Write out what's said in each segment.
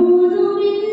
أعوذ من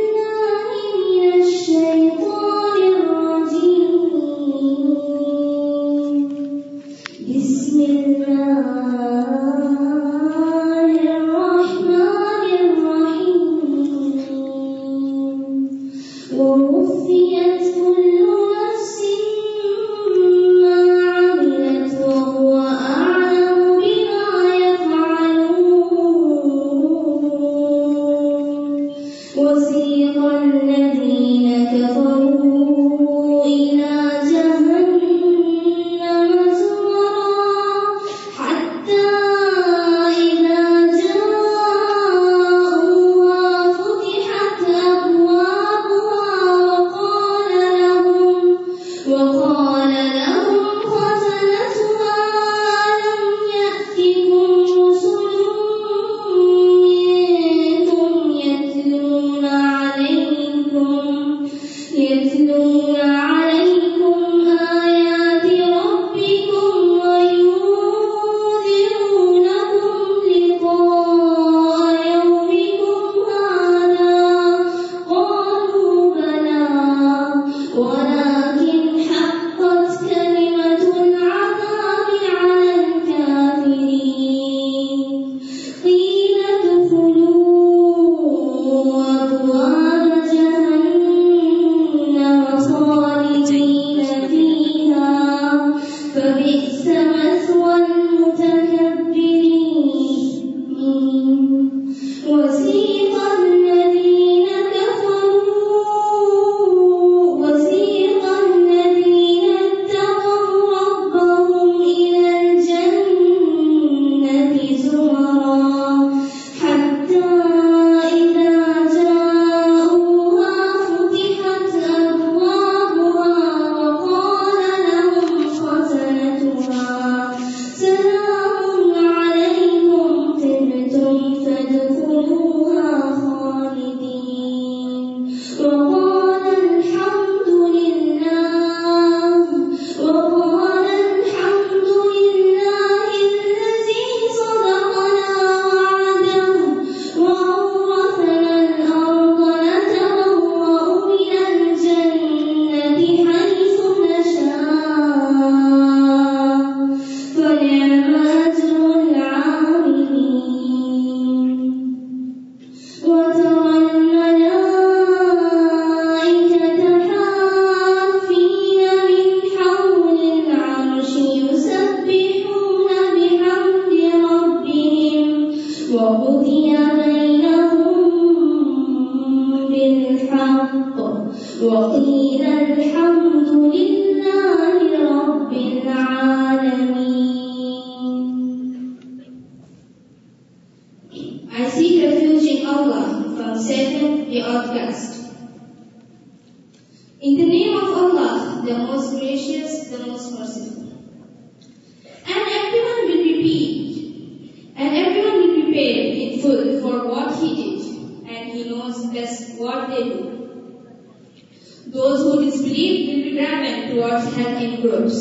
health groups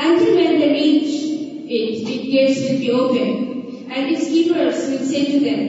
and to main the reach its with yoga and اٹرس with C to then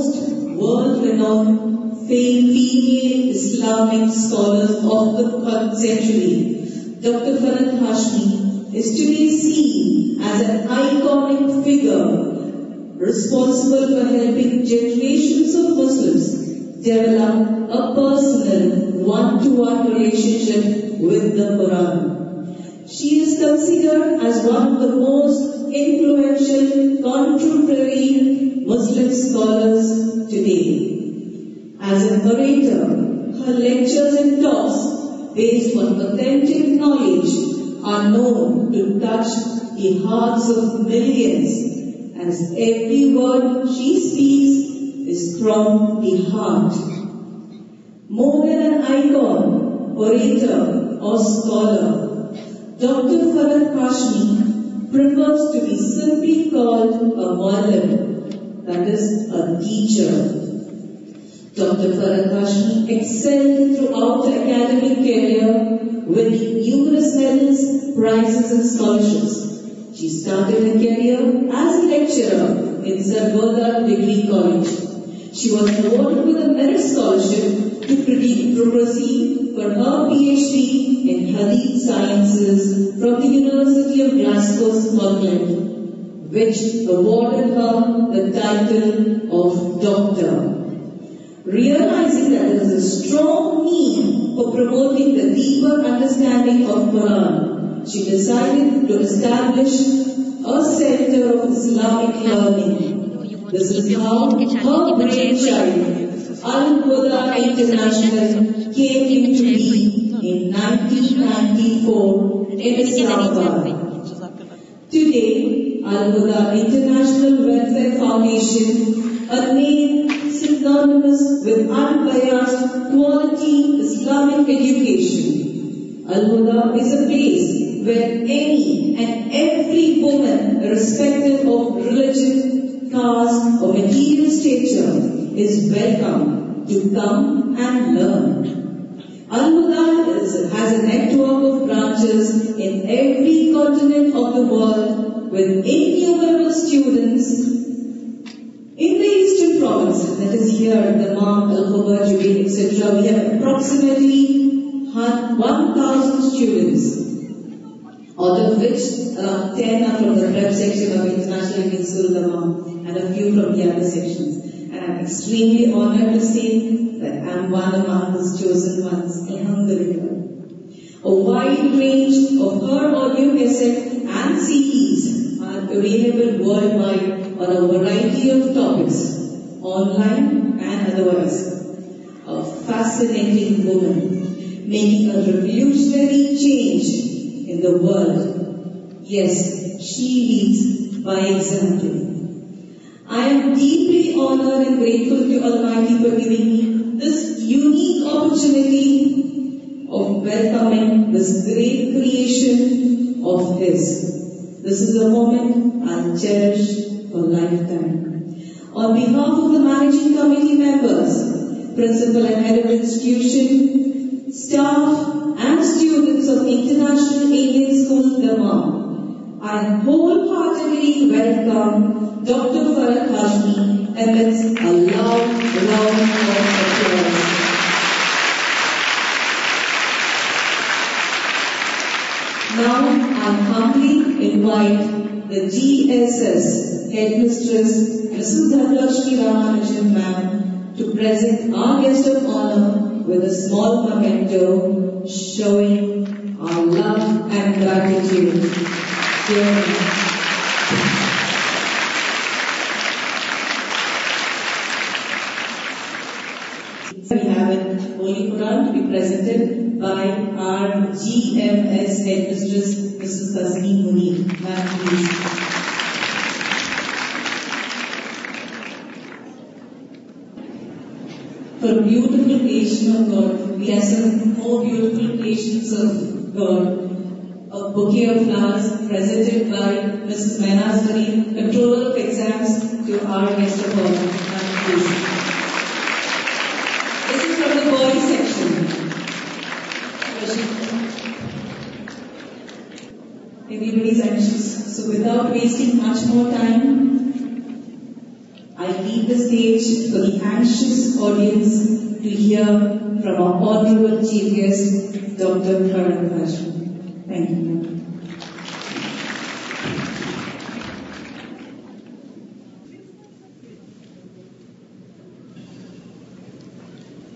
century ڈاک ہاشمیز to be C S اک فر رنر پس ریلیشنشپ وت دا پورا شیز کنسڈرشلپرری Muslim as اٹرچرس every we space the heart مو I کار اریٹر اور اسکالر ڈاکٹر فرد کاشنیز to be simply call doctor فرد Qasmi Essel throughout academic career with use پر ایز اے سر بل D college she was ٹوالرشپ ٹوٹکی for P H Ds from the university realise دسٹرانگ نی for promoting the deeper understanding she decide to Easter foundation Islamic education الز a base وینی and every woman respect for religion network of branch any content of the world ونی over student inter دماغ approximately Hare one card students out of which uh, 10 are from the prep section of International Against School Dhamam and a few from the other sections. And I'm extremely honored to see that I'm one among those chosen ones, Alhamdulillah. A wide range of her audio music and CDs are available worldwide on a variety of topics, online and otherwise. A fascinating woman making a revolutionary change opportunity welcome for life time managing committee members پرنسپلسٹیوشن staff and students of International Indian School, Dammam. I wholeheartedly welcome Dr. Farah Hashmi amidst a loud round of applause. Now I humbly invite the GSS Headmistress Mrs. Dhanlakshmi Ramanujan ma'am to present our guest of honor with a small memento showing our love and gratitude. We have an Holy Quran to be presented by our GMS headmistress, Mrs. Tasneem Munir. Ma'am, please. مورٹفل patient بائیزنگ much more time I leave the the stage for anxious audience to hear from our Dr. Thank you.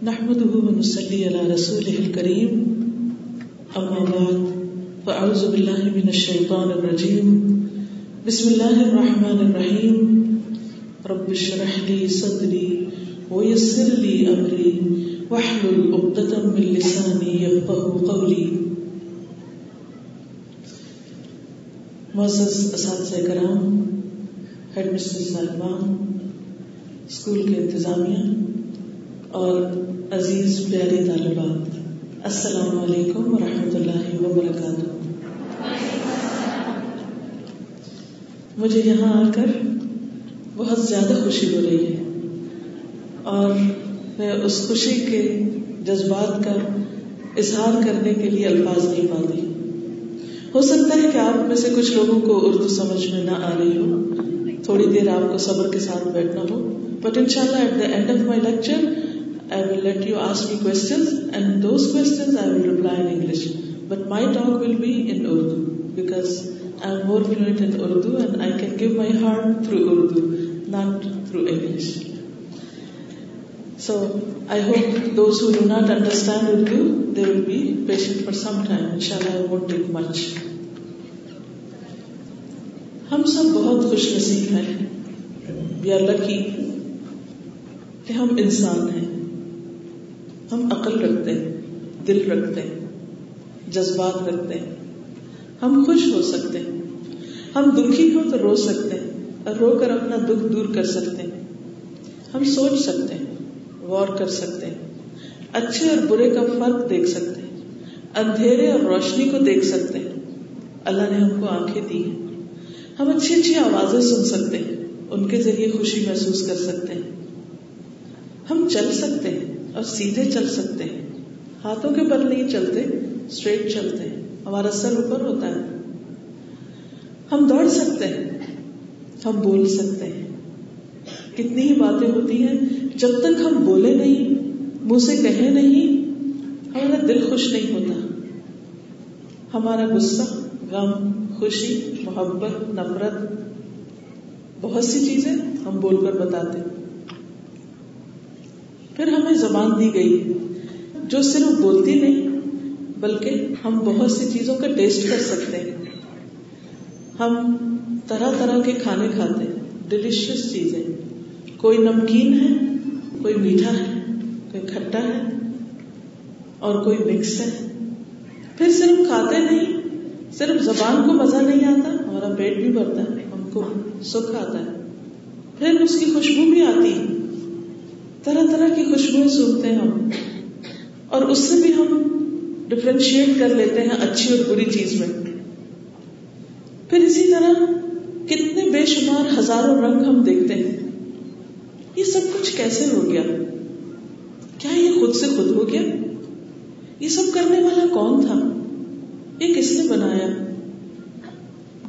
نحمده ونصلي على رسوله الكريم أما بعد فأعوذ بالله من الشيطان الرجيم بسم الله الرحمن الرحيم رب من معزز اساتذہ کرام ہیڈ مسٹر صاحبان اسکول کے انتظامیہ اور عزیز پیاری طالبات السلام علیکم ورحمۃ اللہ وبرکاتہ مجھے یہاں آ کر بہت زیادہ خوشی ہو رہی ہے اور میں اس خوشی کے جذبات کا اظہار کرنے کے لیے الفاظ نہیں پاتی ہو سکتا ہے کہ آپ میں سے کچھ لوگوں کو اردو سمجھ میں نہ آ رہی ہو تھوڑی دیر آپ کو صبر کے ساتھ بیٹھنا ہو بٹ ان شاء اللہ at the end of my lecture I will let you ask me کون English but my talk will be in Urdu because I am more fluent in Urdu and I can give my heart through Urdu not through English so I hope those who do not understand with you they will be patient for some time ان شاء اللہ I won't take much ہم سب بہت خوش نصیب ہیں we are lucky کہ ہم انسان ہیں ہم عقل رکھتے ہیں دل رکھتے ہیں جذبات رکھتے ہیں ہم خوش ہو سکتے ہیں ہم دکھی کو تو رو سکتے ہیں اور رو کر اپنا دکھ دور کر سکتے ہیں ہم سوچ سکتے ہیں غور کر سکتے ہیں اچھے اور برے کا فرق دیکھ سکتے ہیں اندھیرے اور روشنی کو دیکھ سکتے ہیں اللہ نے ہم کو آنکھیں دی ہیں ہم اچھی اچھی آوازیں سن سکتے ہیں ان کے ذریعے خوشی محسوس کر سکتے ہیں ہم چل سکتے ہیں اور سیدھے چل سکتے ہیں ہاتھوں کے پر نہیں چلتے اسٹریٹ چلتے ہیں ہمارا سر اوپر ہوتا ہے ہم دوڑ سکتے ہیں ہم بول سکتے ہیں کتنی ہی باتیں ہوتی ہیں جب تک ہم بولے نہیں منہ سے کہے نہیں ہمارا دل خوش نہیں ہوتا ہمارا غصہ غم خوشی محبت نفرت بہت سی چیزیں ہم بول کر بتاتے پھر ہمیں زبان دی گئی جو صرف بولتی نہیں بلکہ ہم بہت سی چیزوں کا ٹیسٹ کر سکتے ہیں ہم طرح طرح کے کھانے کھاتے ہیں ڈیلیشیس چیزیں کوئی نمکین ہے کوئی میٹھا ہے کوئی کھٹا ہے اور کوئی مکس ہے پھر صرف کھاتے نہیں صرف زبان کو مزہ نہیں آتا ہمارا پیٹ بھی بھرتا ہے ہم کو سکھ آتا ہے پھر اس کی خوشبو بھی آتی ہے طرح طرح کی خوشبو سنتے ہیں ہم اور اس سے بھی ہم ڈفرینشیٹ کر لیتے ہیں اچھی اور بری چیز میں پھر اسی طرح شمار ہزاروں رنگ ہم دیکھتے ہیں یہ سب کچھ کیسے ہو گیا کیا یہ خود سے خود ہو گیا یہ سب کرنے والا کون تھا یہ کس نے بنایا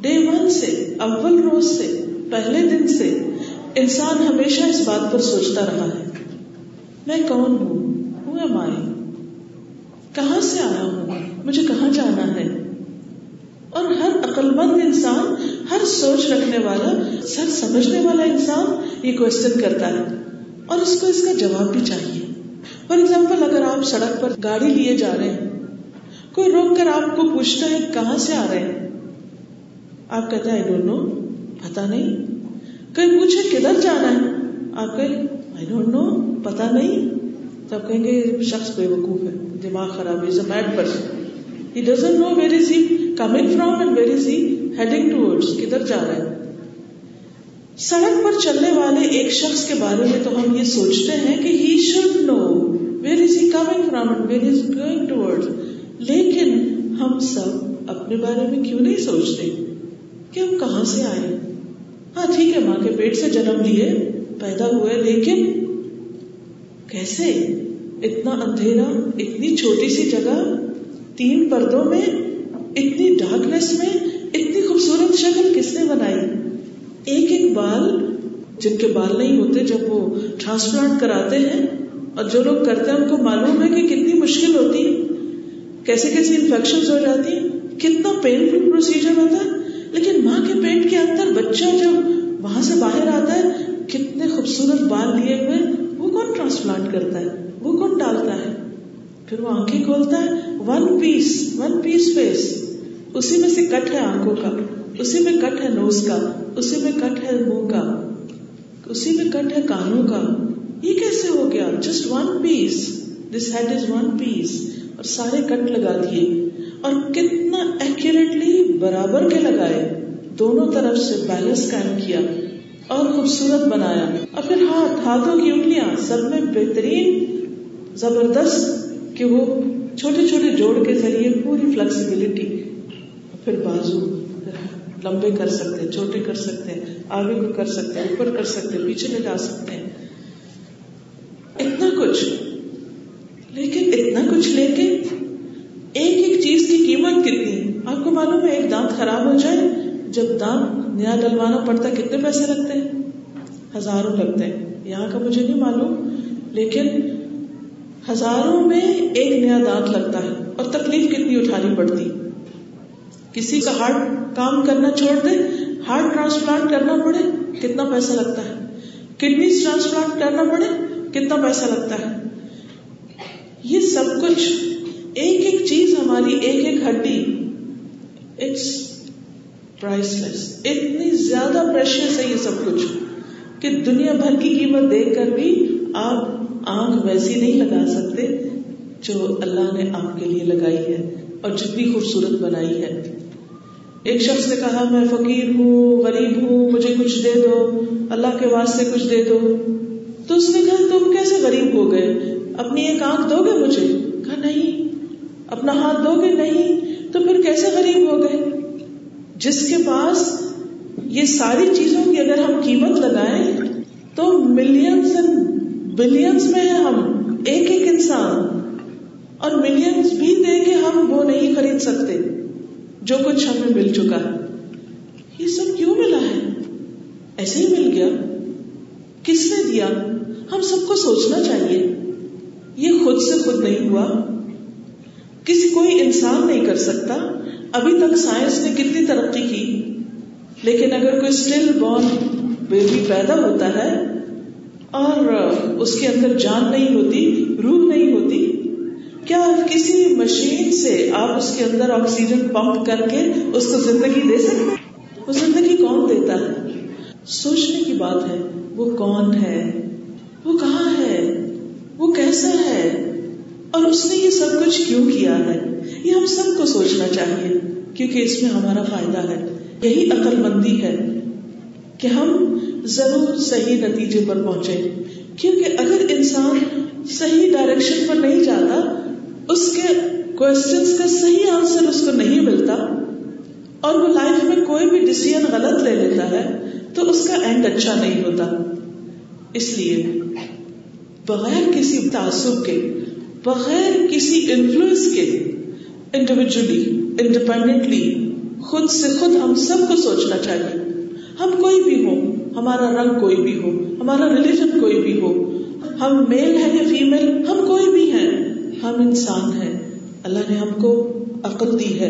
ڈے ون سے اول روز سے پہلے دن سے انسان ہمیشہ اس بات پر سوچتا رہا ہے میں کون ہوں ایم مائی کہاں سے آیا ہوں مجھے کہاں جانا ہے اور ہر عقل مند انسان ہر سوچ رکھنے والا سر سمجھنے والا انسان یہ کوشچن کرتا ہے اور اس کو اس کا جواب بھی چاہیے فار ایگزامپل اگر آپ سڑک پر گاڑی لیے جا رہے ہیں کوئی روک کر آپ کو پوچھتا ہے کہاں سے آ رہے ہیں آپ کہتے ہیں ڈونٹ نو پتا نہیں کوئی پوچھے کدھر جانا ہے آپ کہیں ڈونٹ نو پتا نہیں تو کہیں گے شخص بے وقوف ہے دماغ خراب ہے doesn't know coming from and heading towards کدھر جا رہا ہے سڑک پر چلنے والے ایک شخص کے بارے میں تو ہم یہ سوچتے ہیں کہ he should know where is he coming from where is going ٹوڈ لیکن ہم سب اپنے بارے میں کیوں نہیں سوچتے کہ ہم کہاں سے آئے ہاں ٹھیک ہے ماں کے پیٹ سے جنم لیے پیدا ہوئے لیکن کیسے اتنا اندھیرا اتنی چھوٹی سی جگہ تین پردوں میں اتنی ڈارکنیس میں شکل کس نے بنائی ایک ایک بال جن کے بال نہیں ہوتے جب وہ ٹرانسپلانٹ کراتے ہیں اور جو لوگ کرتے ہیں ان کو معلوم ہے کہ کتنی مشکل ہوتی ہے کیسے کیسے انفیکشن ہو جاتی ہیں کتنا پینفل پروسیجر ہوتا ہے لیکن ماں کے پیٹ کے اندر بچہ جب وہاں سے باہر آتا ہے کتنے خوبصورت بال لیے ہوئے وہ کون ٹرانسپلانٹ کرتا ہے وہ کون ڈالتا ہے پھر وہ آنکھیں کھولتا ہے one piece one piece face اسی میں سے کٹ ہے آنکھوں کا اسی میں کٹ ہے نوز کا اسی میں کٹ ہے منہ کا اسی میں کٹ ہے کانوں کا یہ کیسے ہو گیا just one one piece piece this head is اور سارے کٹ لگا دیے اور کتنا ایکٹلی برابر کے لگائے دونوں طرف سے بیلنس کام کیا اور خوبصورت بنایا اور پھر ہاتھ ہاتھوں کی انگلیاں سب میں بہترین زبردست کہ وہ چھوٹے چھوٹے جوڑ کے ذریعے پوری فلیکسیبلٹی پھر بازو لمبے کر سکتے ہیں چھوٹے کر سکتے ہیں آگے کو کر سکتے ہیں اوپر کر سکتے ہیں پیچھے لے جا سکتے ہیں اتنا کچھ لیکن اتنا کچھ لے کے ایک ایک چیز کی قیمت کتنی آپ کو معلوم ہے ایک دانت خراب ہو جائے جب دانت نیا ڈلوانا پڑتا کتنے پیسے لگتے ہیں ہزاروں لگتے ہیں یہاں کا مجھے نہیں معلوم لیکن ہزاروں میں ایک نیا دانت لگتا ہے اور تکلیف کتنی اٹھانی پڑتی کسی کا ہارٹ کام کرنا چھوڑ دے ہارٹ ٹرانسپلانٹ کرنا پڑے کتنا پیسہ لگتا ہے کڈنیز ٹرانسپلانٹ کرنا پڑے کتنا پیسہ لگتا ہے یہ سب کچھ ایک ایک چیز ہماری ایک ایک ہڈی اٹس پرائس لیس اتنی زیادہ پریشر سے یہ سب کچھ کہ دنیا بھر کی قیمت دیکھ کر بھی آپ آنکھ ویسی نہیں لگا سکتے جو اللہ نے آپ کے لیے لگائی ہے اور جتنی خوبصورت بنائی ہے ایک شخص نے کہا میں فقیر ہوں غریب ہوں مجھے کچھ دے دو اللہ کے واسطے کچھ دے دو تو اس نے کہا تم کیسے غریب ہو گئے اپنی ایک آنکھ دو گے مجھے کہا نہیں اپنا ہاتھ دو گے نہیں تو پھر کیسے غریب ہو گئے جس کے پاس یہ ساری چیزوں کی اگر ہم قیمت لگائیں تو ملینس بلینس میں ہیں ہم ایک ایک انسان اور ملینس بھی دے کے ہم وہ نہیں خرید سکتے جو کچھ ہمیں مل چکا ہے یہ سب کیوں ملا ہے ایسے ہی مل گیا کس نے دیا ہم سب کو سوچنا چاہیے یہ خود سے خود نہیں ہوا کسی کوئی انسان نہیں کر سکتا ابھی تک سائنس نے کتنی ترقی کی لیکن اگر کوئی اسٹل بورن بیبی پیدا ہوتا ہے اور اس کے اندر جان نہیں ہوتی روح نہیں ہوتی کیا کسی مشین سے آپ اس کے اندر آکسیجن پمپ کر کے اس کو زندگی دے سکتے ہیں وہ زندگی کون دیتا ہے سوچنے کی بات ہے وہ کون ہے وہ کہاں ہے وہ کیسا ہے اور اس نے یہ یہ سب کچھ کیوں کیا ہے ہم سب کو سوچنا چاہیے کیونکہ اس میں ہمارا فائدہ ہے یہی عقل مندی ہے کہ ہم ضرور صحیح نتیجے پر پہنچے کیونکہ اگر انسان صحیح ڈائریکشن پر نہیں جاتا اس کے کوشچنس کا صحیح آنسر اس کو نہیں ملتا اور وہ لائف میں کوئی بھی ڈسیزن غلط لے لیتا ہے تو اس کا اینڈ اچھا نہیں ہوتا اس لیے بغیر کسی تعصب کے بغیر کسی انفلوئنس کے انڈیویجلی انڈیپینڈنٹلی خود سے خود ہم سب کو سوچنا چاہیے ہم کوئی بھی ہو ہمارا رنگ کوئی بھی ہو ہمارا ریلیجن کوئی بھی ہو ہم میل ہیں یا فیمل ہم کوئی بھی ہیں ہم انسان ہیں اللہ نے ہم کو عقل دی ہے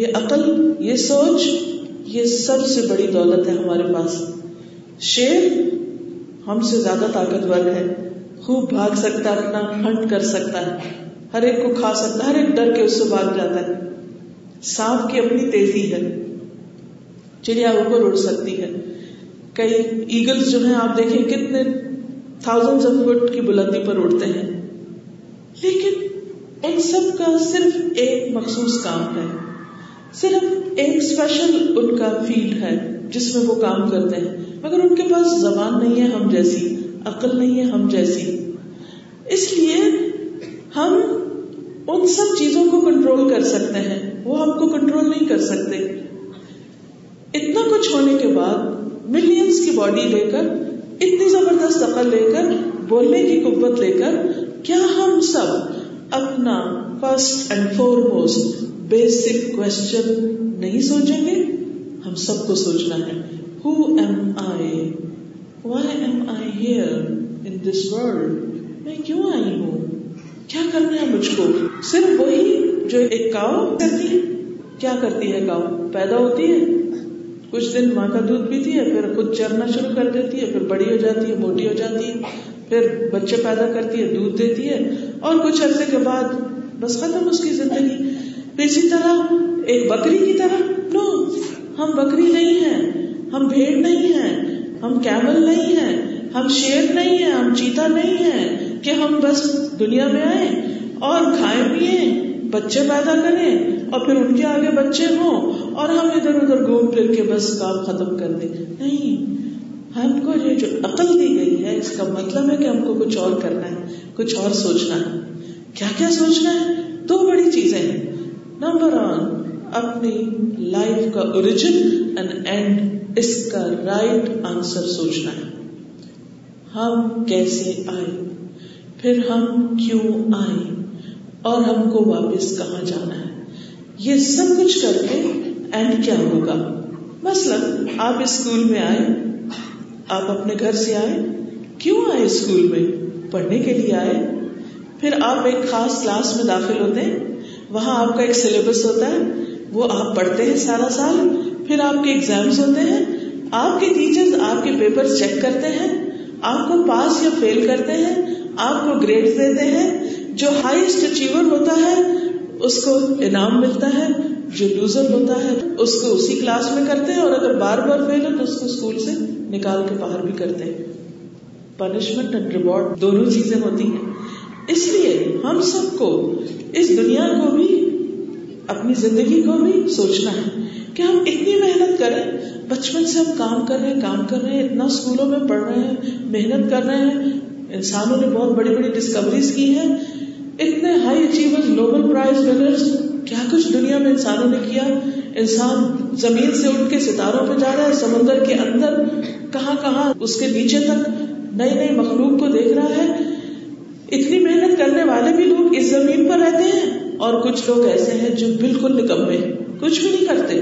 یہ عقل یہ سوچ یہ سب سے بڑی دولت ہے ہمارے پاس شیر ہم سے زیادہ طاقتور ہے خوب بھاگ سکتا ہے اپنا ہنٹ کر سکتا ہے ہر ایک کو کھا سکتا ہے ہر ایک ڈر کے اس سے بھاگ جاتا ہے سانپ کی اپنی تیزی ہے چڑیا اوپر اڑ سکتی ہے کئی ایگل جو ہیں آپ دیکھیں کتنے تھاؤزنڈ فٹ کی بلندی پر اڑتے ہیں لیکن ان سب کا صرف ایک مخصوص کام ہے صرف ایک اسپیشل ان کا فیلڈ ہے جس میں وہ کام کرتے ہیں مگر ان کے پاس زبان نہیں ہے ہم جیسی عقل نہیں ہے ہم جیسی اس لیے ہم ان سب چیزوں کو کنٹرول کر سکتے ہیں وہ ہم کو کنٹرول نہیں کر سکتے اتنا کچھ ہونے کے بعد ملینس کی باڈی لے کر اتنی زبردست عقل لے کر بولنے کی قوت لے کر کیا ہم سب اپنا first and foremost basic question نہیں سوچیں گے ہم سب کو سوچنا ہے who am am I I why here in this میں کیوں آئی ہوں کیا کرنا ہے مجھ کو صرف وہی جو ایک کاؤ کرتی ہے کیا کرتی ہے کاؤ پیدا ہوتی ہے کچھ دن ماں کا دودھ پیتی ہے پھر خود چرنا شروع کر دیتی ہے پھر بڑی ہو جاتی ہے موٹی ہو جاتی ہے پھر بچے پیدا کرتی ہے دودھ دیتی ہے اور کچھ عرصے کے بعد بس ختم اس کی زندگی پھر اسی طرح ایک بکری کی طرح نو ہم بکری نہیں ہے ہم بھیڑ نہیں ہے ہم کیمل نہیں ہے ہم شیر نہیں ہے ہم چیتا نہیں ہے کہ ہم بس دنیا میں آئے اور کھائے پیے بچے پیدا کریں اور پھر ان کے آگے بچے ہوں اور ہم ادھر ادھر گھوم پھر کے بس کام ختم کر دیں نہیں ہم کو یہ جو عقل دی گئی ہے اس کا مطلب ہے کہ ہم کو کچھ اور کرنا ہے کچھ اور سوچنا ہے کیا کیا سوچنا ہے دو بڑی چیزیں ہیں نمبر ون اپنی لائف کا اوریجن اینڈ اینڈ اس کا رائٹ آنسر سوچنا ہے ہم کیسے آئے پھر ہم کیوں آئے اور ہم کو واپس کہاں جانا ہے یہ سب کچھ کر کے اینڈ کیا ہوگا مثلا آپ اسکول میں آئے آپ اپنے گھر سے آئے کیوں آئے اسکول میں پڑھنے کے لیے آئے پھر آپ ایک خاص کلاس میں داخل ہوتے ہیں وہاں آپ کا ایک سلیبس ہوتا ہے وہ آپ پڑھتے ہیں سارا سال پھر آپ کے ایگزامس ہوتے ہیں آپ کے ٹیچر آپ کے پیپر چیک کرتے ہیں آپ کو پاس یا فیل کرتے ہیں آپ کو گریڈ دیتے ہیں جو ہائیسٹ اچیور ہوتا ہے اس کو انعام ملتا ہے جو لوزر ہوتا ہے اس کو اسی کلاس میں کرتے ہیں اور اگر بار بار فیل ہو تو اس کو اسکول سے نکال کے باہر بھی کرتے ہیں پنشمنٹ اینڈ ریوارڈ دونوں چیزیں ہوتی ہیں اس لیے ہم سب کو اس دنیا کو بھی اپنی زندگی کو بھی سوچنا ہے کہ ہم اتنی محنت کریں بچپن سے ہم کام کر رہے ہیں کام کر رہے ہیں اتنا اسکولوں میں پڑھ رہے ہیں محنت کر رہے ہیں انسانوں نے بہت بڑی بڑی ڈسکوریز کی ہیں اتنے high achiever Nobel prize winners کیا کچھ دنیا میں انسانوں نے کیا انسان زمین سے اٹھ کے ستاروں پہ جا رہا ہے سمندر کے اندر کہاں کہاں اس کے نیچے تک نئی نئی مخلوق کو دیکھ رہا ہے اتنی محنت کرنے والے بھی لوگ اس زمین پر رہتے ہیں اور کچھ لوگ ایسے ہیں جو بالکل نکمے کچھ بھی نہیں کرتے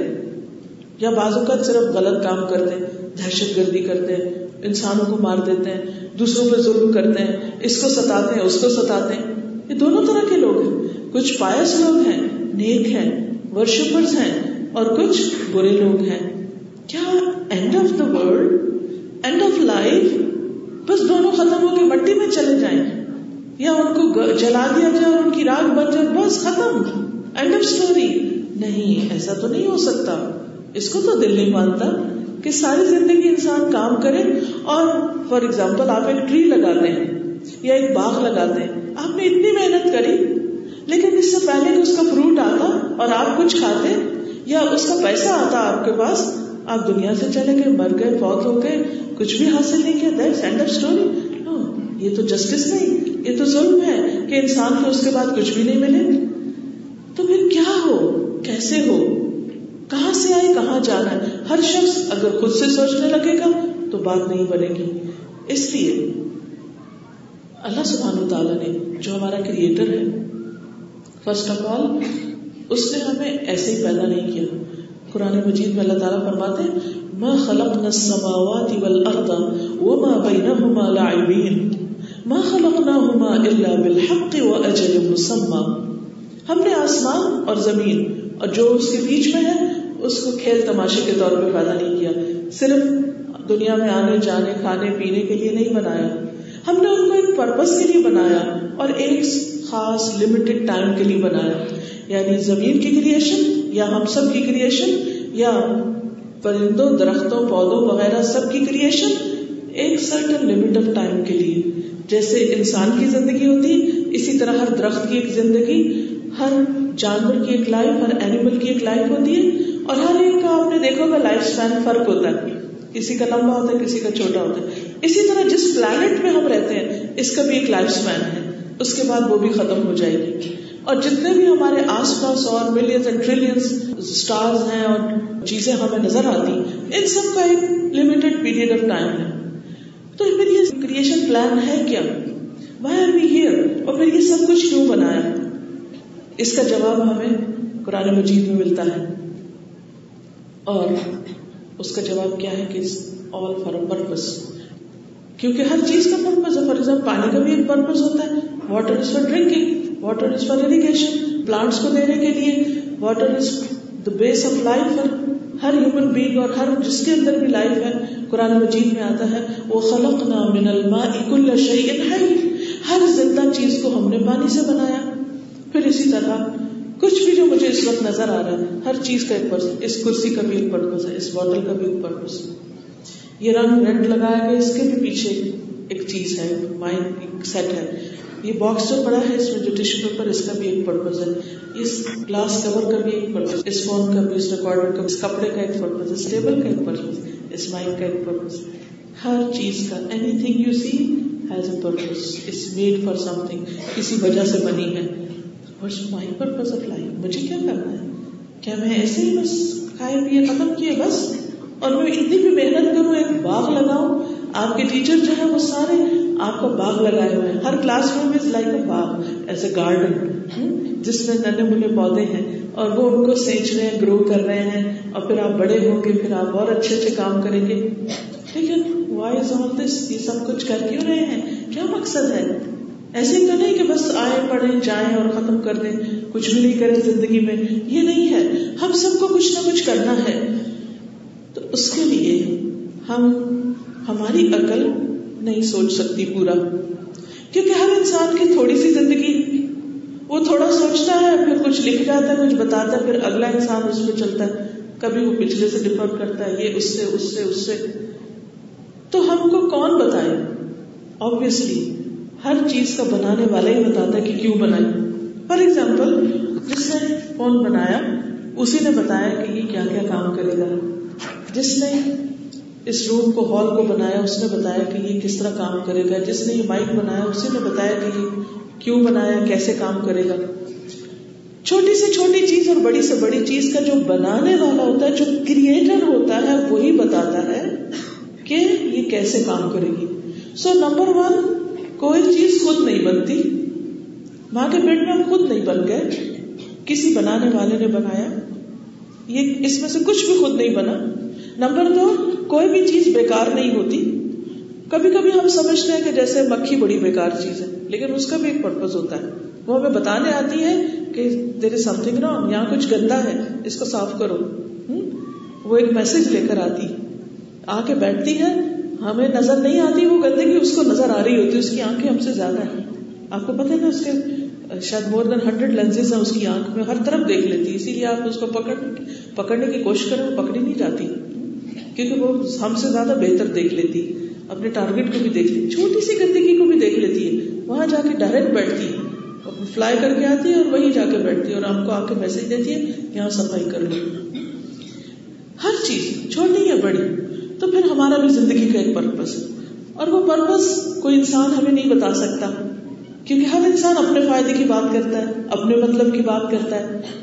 یا بعض اوقات صرف غلط کام کرتے ہیں دہشت گردی کرتے ہیں انسانوں کو مار دیتے ہیں دوسروں پہ ظلم کرتے ہیں اس کو ستاتے ہیں اس کو ستاتے ہیں یہ دونوں طرح کے لوگ ہیں کچھ پائس لوگ ہیں نیک ہیں ورشپرز ہیں اور کچھ برے لوگ ہیں کیا end of the world end of life بس دونوں ختم ہو کے مٹی میں چلے جائیں یا ان کو جلا دیا جائے اور ان کی راگ بن جائے بس ختم اینڈ آف اسٹوری نہیں ایسا تو نہیں ہو سکتا اس کو تو دل نہیں مانتا کہ ساری زندگی انسان کام کرے اور فار ایگزامپل آپ ایک ٹری لگاتے ہیں یا ایک باغ لگاتے ہیں آپ نے اتنی محنت کری لیکن اس سے پہلے کہ اس کا فروٹ آتا اور آپ کچھ کھاتے یا اس کا پیسہ آتا آپ کے پاس آپ دنیا سے چلے گئے مر گئے فوت ہو گئے کچھ بھی حاصل نہیں کیا اسٹوری یہ تو جسٹس نہیں یہ تو ظلم ہے کہ انسان کو اس کے بعد کچھ بھی نہیں ملے تو پھر کیا ہو کیسے ہو کہاں سے آئے کہاں جانا ہے ہر شخص اگر خود سے سوچنے لگے گا تو بات نہیں بنے گی اس لیے اللہ سبحانہ تعالیٰ نے جو ہمارا کریٹر ہے فرسٹ آف آل اس نے ہمیں ایسے ہی پیدا نہیں کیا قرآن مجید میں اللہ تعالیٰ فرماتے ہیں ما خلقنا السماوات والأرض وما بينهما لاعبين ما خلقناهما إلا بالحق وأجل مسمى ہم نے آسمان اور زمین اور جو اس کے بیچ میں ہے اس کو کھیل تماشے کے طور پہ پیدا نہیں کیا صرف دنیا میں آنے جانے کھانے پینے کے لیے نہیں بنایا ہم نے ان کو ایک پرپز کے لیے بنایا اور ایک خاص لمیٹڈ ٹائم کے لیے بنایا یعنی زمین کی کریشن یا ہم سب کی کریشن یا پرندوں درختوں پودوں وغیرہ سب کی کریشن ایک سرٹن لمٹ آف ٹائم کے لیے جیسے انسان کی زندگی ہوتی اسی طرح ہر درخت کی ایک زندگی ہر جانور کی ایک لائف ہر اینیمل کی ایک لائف ہوتی ہے اور ہر ایک کا آپ نے دیکھو گا لائف اسپین فرق ہوتا ہے کسی کا لمبا ہوتا ہے کسی کا چھوٹا ہوتا ہے اسی طرح جس پلانٹ میں ہم رہتے ہیں اس کا بھی ایک لائف اسپین ہے اس کے بعد وہ بھی ختم ہو جائے گی اور جتنے بھی ہمارے آس پاس اور ملینس اینڈ ٹریلینس اسٹارز ہیں اور چیزیں ہمیں نظر آتی ہیں ان سب کا ایک لمیٹڈ پیریڈ آف ٹائم ہے تو پھر یہ کریشن پلان ہے کیا وائی آر وی ہیئر اور پھر یہ سب کچھ کیوں بنایا اس کا جواب ہمیں قرآن مجید میں ملتا ہے اور اس کا جواب کیا ہے کہ آل فار پرپز کیونکہ ہر چیز کا پرپز ہے فار ایگزامپل پانی کا بھی ایک پرپز ہوتا ہے water is for drinking water is for irrigation plants کو دینے کے لیے water is the base of life اور ہر ہیومن بینگ اور ہر جس کے اندر بھی لائف ہے قرآن مجید میں آتا ہے وہ خلق نا من الما اک شعین ہے ہر زندہ چیز کو ہم نے پانی سے بنایا پھر اسی طرح کچھ بھی جو مجھے اس وقت نظر آ رہا ہے ہر چیز کا ایک پرسن اس کرسی کا بھی ایک پرپز ہے اس بوتل کا بھی ایک پرپز یہ رنگ رینٹ لگایا گیا اس کے بھی پیچھے ایک چیز ہے مائنڈ ایک سیٹ ہے یہ باکس جو پڑا ہے اس میں جو ٹیشو پیپر اس کا بھی ایک پرپز ہے اس گلاس کور کا بھی ایک پرپز اس فون کا بھی اس ریکارڈر کا اس کپڑے کا ایک پرپز اس ٹیبل کا ایک پرپز اس مائک کا ایک پرپز ہر چیز کا anything you see has a purpose is made for something کسی وجہ سے بنی ہے what's my purpose of life مجھے کیا کرنا ہے کیا میں ایسے ہی بس کھائے پیے ختم کیے بس اور میں اتنی بھی محنت کروں ایک باغ لگاؤں آپ کے ٹیچر جو ہے وہ سارے آپ کا باغ لگائے ہوئے ہر classroom is like a a باغ ایز گارڈن جس میں ننے منے پودے ہیں اور وہ ان کو سینچ رہے ہیں گرو کر رہے ہیں اور پھر آپ بڑے ہوں گے پھر آپ اور اچھے اچھے کام کریں گے وائی یہ سب کچھ کر کیوں رہے ہیں کیا مقصد ہے ایسے تو نہیں کہ بس آئے پڑھے جائیں اور ختم کر دیں کچھ بھی نہیں کریں زندگی میں یہ نہیں ہے ہم سب کو کچھ نہ کچھ کرنا ہے تو اس کے لیے ہم ہماری عقل نہیں سوچ سکتی پورا کیونکہ ہر انسان کی تھوڑی سی زندگی وہ تھوڑا سوچتا ہے پھر کچھ لکھ جاتا ہے کچھ بتاتا ہے پھر اگلا انسان اس پہ چلتا ہے کبھی وہ پچھلے سے ڈفر کرتا ہے یہ اس سے اس سے اس سے تو ہم کو کون بتائے آبیسلی ہر چیز کا بنانے والا ہی بتاتا ہے کہ کیوں بنائی فار ایگزامپل جس نے فون بنایا اسی نے بتایا کہ یہ کیا کیا کام کرے گا جس نے اس روم کو ہال کو بنایا اس نے بتایا کہ یہ کس طرح کام کرے گا جس نے یہ مائک بنایا اسی نے بتایا کہ یہ کیوں بنایا کیسے کام کرے گا چھوٹی سے چھوٹی چیز اور بڑی سے بڑی چیز کا جو بنانے والا ہوتا ہے جو کریٹر ہوتا ہے وہی بتاتا ہے کہ یہ کیسے کام کرے گی سو نمبر ون کوئی چیز خود نہیں بنتی ماں کے پیٹ میں خود نہیں بن گئے کسی بنانے والے نے بنایا یہ اس میں سے کچھ بھی خود نہیں بنا نمبر دو کوئی بھی چیز بیکار نہیں ہوتی کبھی کبھی ہم سمجھتے ہیں کہ جیسے مکھی بڑی بیکار چیز ہے لیکن اس کا بھی ایک پرپز ہوتا ہے وہ ہمیں بتانے آتی ہے کہ there is something wrong یہاں کچھ گندا ہے اس کو صاف کرو وہ ایک میسج لے کر آتی آ کے بیٹھتی ہے ہمیں نظر نہیں آتی وہ گندے کی اس کو نظر آ رہی ہوتی ہے اس کی آنکھیں ہم سے زیادہ ہیں آپ کو پتا ہے نا اس کے شاید مور دین ہنڈریڈ لینسز ہیں اس کی آنکھ میں ہر طرف دیکھ لیتی اسی لیے آپ اس کو پکڑ پکڑنے کی کوشش کریں وہ پکڑی نہیں جاتی کیونکہ وہ ہم سے زیادہ بہتر دیکھ لیتی ہے اپنے ٹارگیٹ کو بھی دیکھ لیتی چھوٹی سی گندگی کو بھی دیکھ لیتی ہے وہاں جا کے ڈائریکٹ بیٹھتی ہے فلائی کر کے آتی ہے اور وہیں جا کے بیٹھتی ہے اور آپ کو آ کے میسج دیتی ہے یہاں صفائی کر لو ہر چیز چھوٹی یا بڑی تو پھر ہمارا بھی زندگی کا ایک پرپز ہے اور وہ پرپز کوئی انسان ہمیں نہیں بتا سکتا کیونکہ ہر انسان اپنے فائدے کی بات کرتا ہے اپنے مطلب کی بات کرتا ہے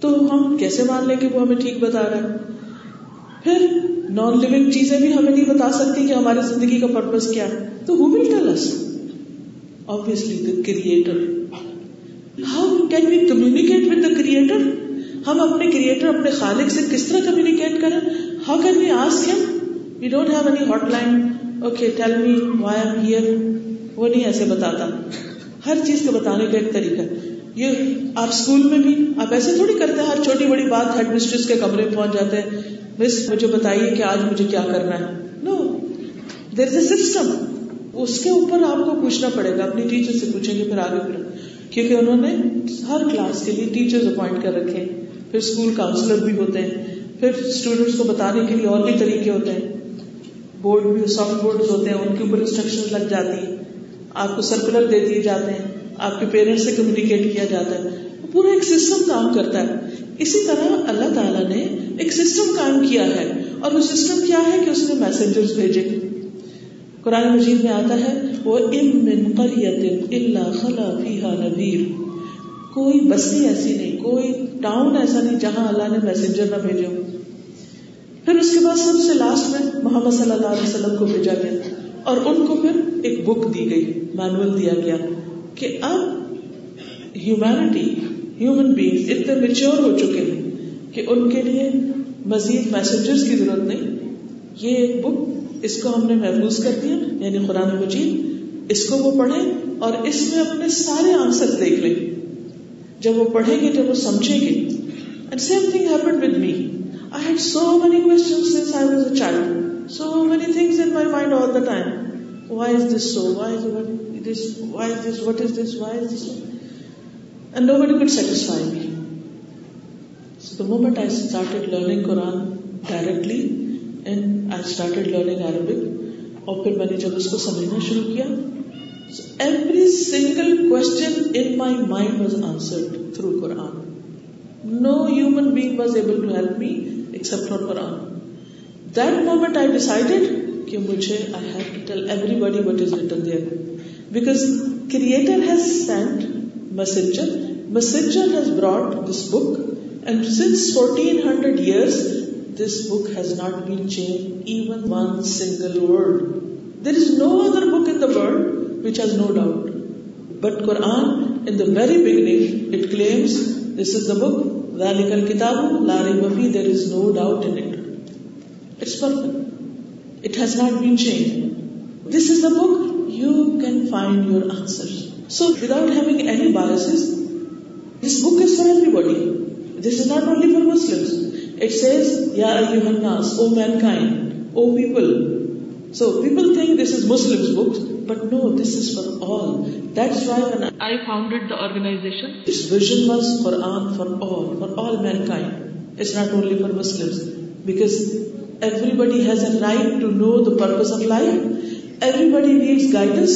تو ہم کیسے مان لیں کہ وہ ہمیں ٹھیک بتا رہا ہے پھر نان لونگ چیزیں بھی ہمیں نہیں بتا سکتی کہ ہماری زندگی کا پرپز کیا ہے تو ہو وہ ملتا لس ابسلی the create with the creator ہم اپنے کریٹر اپنے خالق سے کس طرح کمیونکیٹ کریں ہاؤ کین وی آس ہم we don't have any hot line okay tell me why am here وہ نہیں ایسے بتاتا ہر چیز کو بتانے کا ایک طریقہ یہ آپ اسکول میں بھی آپ ایسے تھوڑی کرتے ہیں ہر چھوٹی بڑی بات ہیڈ مسٹریس کے کمرے میں پہنچ جاتے ہیں مس مجھے بتائیے کہ آج مجھے کیا کرنا ہے نو دیر اے سسٹم اس کے اوپر آپ کو پوچھنا پڑے گا اپنی ٹیچر سے پوچھیں گے پھر آگے پھر کیونکہ انہوں نے ہر کلاس کے لیے ٹیچر اپوائنٹ کر رکھے ہیں پھر اسکول کاؤنسلر بھی ہوتے ہیں پھر اسٹوڈینٹس کو بتانے کے لیے اور بھی طریقے ہوتے ہیں بورڈ بھی سافٹ بورڈ ہوتے ہیں ان کے اوپر انسٹرکشن لگ جاتی ہے آپ کو سرکولر دے دیے جاتے ہیں آپ کے پیرنٹس سے کمیونیکیٹ کیا جاتا ہے پورا ایک سسٹم کام کرتا ہے اسی طرح اللہ تعالیٰ نے ایک سسٹم کام کیا ہے اور وہ سسٹم کیا ہے کہ اس نے میسنجر بھیجے قرآن مجید میں آتا ہے وہ ام من قریت اللہ خلا فیہا نذیر کوئی بستی ایسی نہیں کوئی ٹاؤن ایسا نہیں جہاں اللہ نے میسنجر نہ بھیجے پھر اس کے بعد سب سے لاسٹ میں محمد صلی اللہ علیہ وسلم کو بھیجا گیا اور ان کو پھر ایک بک دی گئی مینول دیا گیا کہ اب ہیومینٹی ہیومن بینگ اتنے میچور ہو چکے ہیں کہ ان کے لیے مزید میسنجرز کی ضرورت نہیں یہ ایک بک اس کو ہم نے محفوظ کر دیا یعنی قرآن مجید اس کو وہ پڑھے اور اس میں اپنے سارے آنسر دیکھ لیں جب وہ پڑھیں گے جب وہ سمجھیں گے and same thing happened with me I had so many question since I was a child so many things in my mind all the time why is this so why is what this why is this what is this why is this and nobody could satisfy me the moment I started learning Quran directly and I started learning Arabic اور پھر میں نے جب اس کو سمجھنا شروع کیا every single question in my mind was answered through Quran no human being was able to help me except for Quran that moment I decided کہ مجھے I have to tell everybody what is written there because کریٹرچر مسجر hundred years this book not doubt but Quran very beginning it claims this is the book ویلیکل کتاب لاری مفی there is no doubt it has not base is the book you can find your answer but no this is for all وائیڈیشنڈ it not only for Muslim bakery بڑی to know the purpose of life everybody needs guidance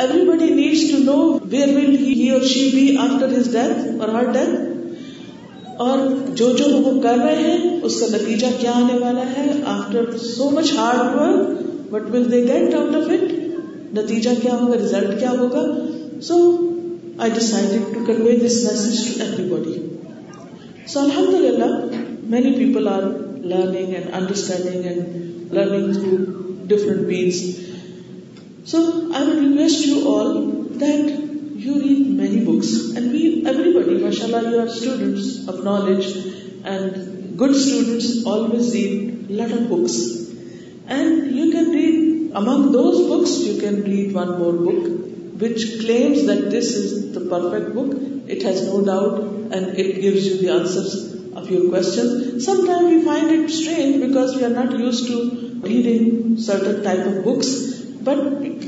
everybody needs to know where will he or she be after his death اور جو جو وہ کر رہے ہیں اس کا نتیجہ کیا آنے والا ہے after so much hard work what will they get out of it نتیجہ کیا ہوگا ریزلٹ کیا ہوگا so I decided to convey this message to everybody so الحمد للہ many people are learning and understanding and learning through different means So I would request you all that you read many books, and everybody, mashallah, you are students of knowledge, and good students always read a lot of books. And you can read, among those books, you can read one more book which claims that this is the perfect book. It has no doubt, and it gives you the answers of your questions. Sometimes we find it strange because we are not used to reading certain type of books. بہت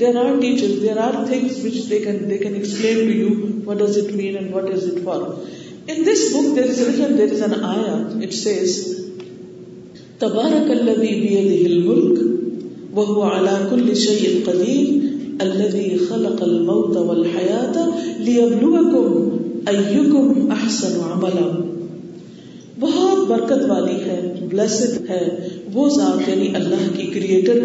برکت والی ہے وہ ذات یعنی اللہ کی کی creator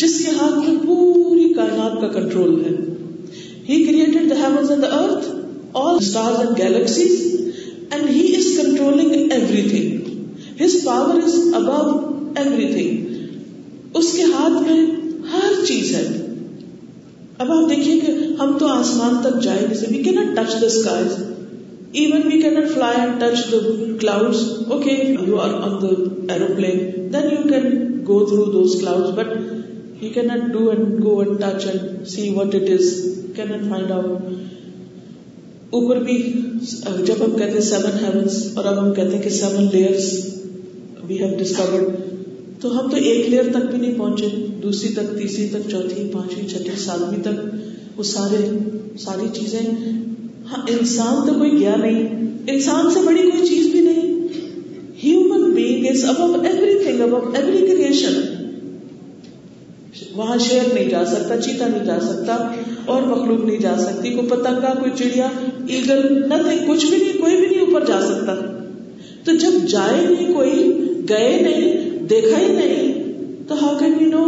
جس کے ہاتھ میں پوری کائنات کا کنٹرول ہے he created the heavens and the earth all stars and galaxies and he is controlling everything his power is above everything اس کے ہاتھ میں ہر چیز ہے اب آپ دیکھیے کہ ہم تو آسمان تک جائیں گے we can't touch the sky even we can't fly and touch the cloud okay you are on the aeroplane then you can go through those cloud but you can not do and go and touch and see what it find out اوپر بھی جب ہم کہتے seven havens اور اب ہم کہتے کہ seven layers we have discovered تو ہم تو ایک لیئر تک بھی نہیں پہنچے دوسری تک تیسری تک چوتھی پانچویں چھٹی ساتویں تک وہ سارے ساری چیزیں ہاں انسان تو کوئی گیا نہیں انسان سے بڑی کوئی چیز بھی نہیں human being is above everything above every creation وہاں شیر نہیں جا سکتا چیتا نہیں جا سکتا اور مخلوق نہیں جا سکتی کوئی پتنگا کوئی چڑیا ایگل نتنگ کچھ بھی نہیں کوئی بھی نہیں اوپر جا سکتا تو جب جائے نہیں کوئی گئے نہیں دیکھا ہی نہیں تو ہاؤ کین نو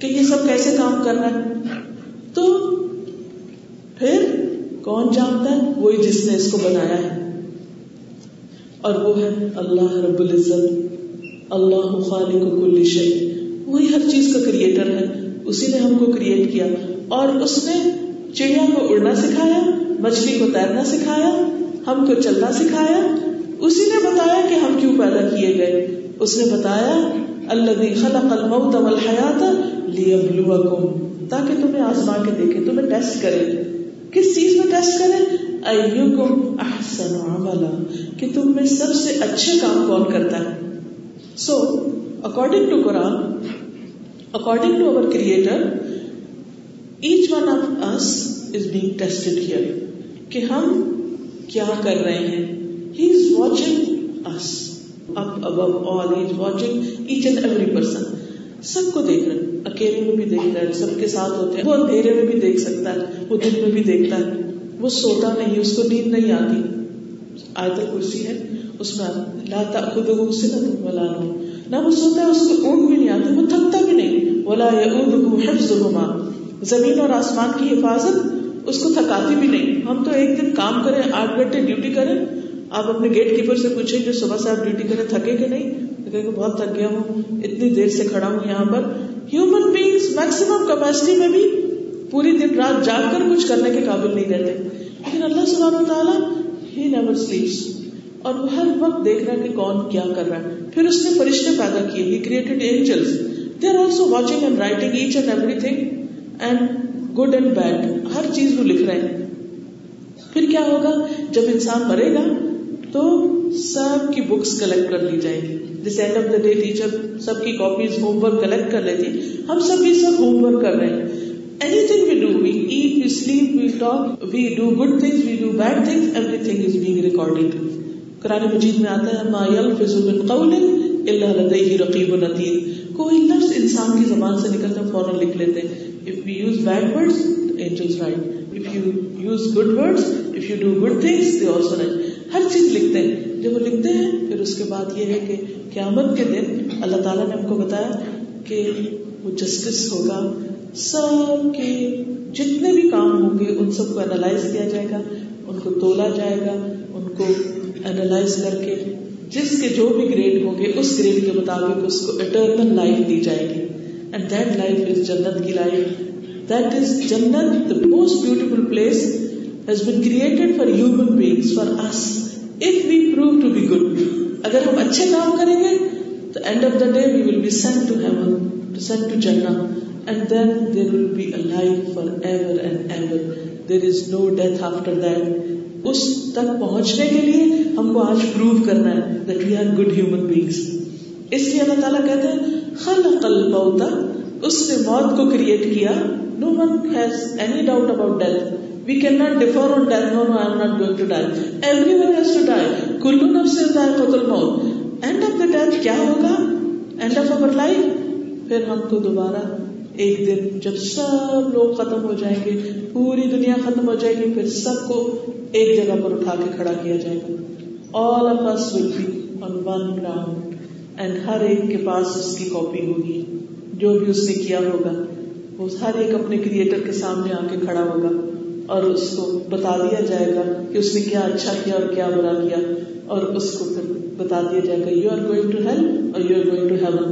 کہ یہ سب کیسے کام کر رہا ہے تو پھر کون جانتا ہے وہی جس نے اس کو بنایا ہے اور وہ ہے اللہ رب العزت اللہ خالق کل شیء شہر وہی ہر چیز کا کریٹر ہے اسی نے ہم کو کریٹ کیا اور اس نے چڑیا کو اڑنا سکھایا مچھلی کو تیرنا سکھایا ہم کو چلنا سکھایا اسی نے بتایا کہ ہم کیوں پیدا کیے گئے اس نے بتایا اللہ خلق الموت والحیات لیبلوکم تاکہ تمہیں آزما کے دیکھے تمہیں ٹیسٹ کرے کس چیز میں ٹیسٹ کرے ایوکم احسن عملا کہ تم میں سب سے اچھے کام کون کرتا ہے so according to Quran according to our creator each one of us is being tested here کہ ہم کیا کر رہے ہیں he is watching us up above all he is watching each and every person سب کو دیکھ رہے ہیں اکیلے میں بھی دیکھ رہا ہے سب کے ساتھ ہوتے ہیں وہ اندھیرے میں بھی دیکھ سکتا ہے وہ دن میں بھی دیکھتا ہے وہ سوتا نہیں اس کو نیند نہیں آتی آیت کرسی ہے اس میں لاتا خود سنت ملانا ہوں نہ وہ سنتا ہے اس کو اونٹ بھی نہیں آتی وہ تھکتا بھی نہیں بولا یہ آسمان کی حفاظت اس کو تھکاتی بھی نہیں ہم تو ایک دن کام کریں آٹھ گھنٹے ڈیوٹی کریں آپ اپنے گیٹ کیپر سے پوچھیں جو صبح سے آپ ڈیوٹی کریں تھکے کہ نہیں کہ بہت تھک گیا ہوں اتنی دیر سے کھڑا ہوں یہاں پر ہیومن بینگس میکسیمم کیپیسٹی میں بھی پوری دن رات جاگ کر کچھ کرنے کے قابل نہیں رہتے لیکن اللہ سبحانہ تعالیٰ ہی نیور سلیپس اور وہ ہر وقت دیکھ رہا ہے کہ کون کیا کر رہا ہے پھر اس نے فرشتے پیدا کیے ہی created angels they are also watching and writing each and everything and good and bad ہر چیز وہ لکھ رہے ہیں پھر کیا ہوگا جب انسان مرے گا تو سب کی بکس کلیکٹ کر لی جائے گی جس end of the day teacher سب کی کاپیز ہوم ورک کلیکٹ کر لیتی ہم سب بھی سب ہوم ورک کر رہے ہیں anything we do we eat we sleep we talk we do good thing we do bad thing everything is being recorded قرآن مجید میں آتا ہے ما يلفظ من قول الا لديه رقيب عتيد کوئی لفظ انسان کی زبان سے نکلتا ہے فوراً لکھ لیتے ہیں if we use bad words angels write if you use good words if you do good things they also write ہر چیز لکھتے ہیں جب وہ لکھتے ہیں پھر اس کے بعد یہ ہے کہ قیامت کے دن اللہ تعالیٰ نے ہم کو بتایا کہ وہ جسٹس ہوگا سب کے جتنے بھی کام ہوں گے ان سب کو انالائز کیا جائے گا ان کو تولا جائے گا ان کو اینالائز کر کے جس کے جو بھی گریڈ ہوں گے اس گریڈ کے مطابق اس کو اٹرنل لائف دی جائے گی اینڈ دیٹ لائف از جنت کی لائف دیٹ از جنت the most beautiful place has been created for human beings for us if we prove to be good اگر ہم اچھے کام کریں گے تو end of the day we will be sent to heaven to sent to جنا and then there will be a life for ever and ever there is no death after that اس تک پہنچنے کے لیے ہم کو آج پروو کرنا ہے that we are good human beings اس لیے اللہ تعالیٰ کہتے ہیں خلق الموت اس نے موت کو کریٹ کیا no one has any doubt about death we can not defer on death no no I am not going to die everyone has to die کلو نفس ہے قتل موت اینڈ آف دا ڈیتھ کیا ہوگا اینڈ آف اوور لائف پھر ہم کو دوبارہ ایک دن جب سب لوگ ختم ہو جائیں گے پوری دنیا ختم ہو جائے گی پھر سب کو ایک جگہ پر اٹھا کے کھڑا کیا جائے گا آل ون گراؤنڈ اینڈ ہر ایک کے پاس اس اس کی کاپی ہوگی جو بھی نے کیا ہوگا وہ ہر ایک اپنے کریٹر کے سامنے آ کے کھڑا ہوگا اور اس کو بتا دیا جائے گا کہ اس نے کیا اچھا کیا اور کیا برا کیا اور اس کو پھر بتا دیا جائے گا you are going to help or you are going to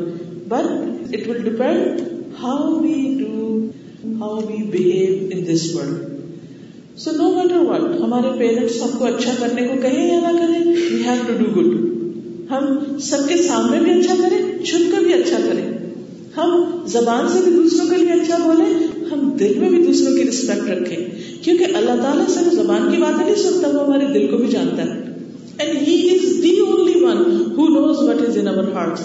but it will depend how how in this world so no matter what ہمارے پیرنٹس ہم کو اچھا کرنے کو کہیں یا نہ کریں ڈو گڈ ہم سب کے سامنے بھی اچھا کریں چھپ کر بھی اچھا کریں ہم زبان سے بھی دوسروں کے لیے اچھا بولیں ہم دل میں بھی دوسروں کی ریسپیکٹ رکھیں کیونکہ اللہ تعالیٰ صرف زبان کی باتیں نہیں سنتا وہ ہمارے دل کو بھی جانتا ہے and he is is the only one who knows what in heart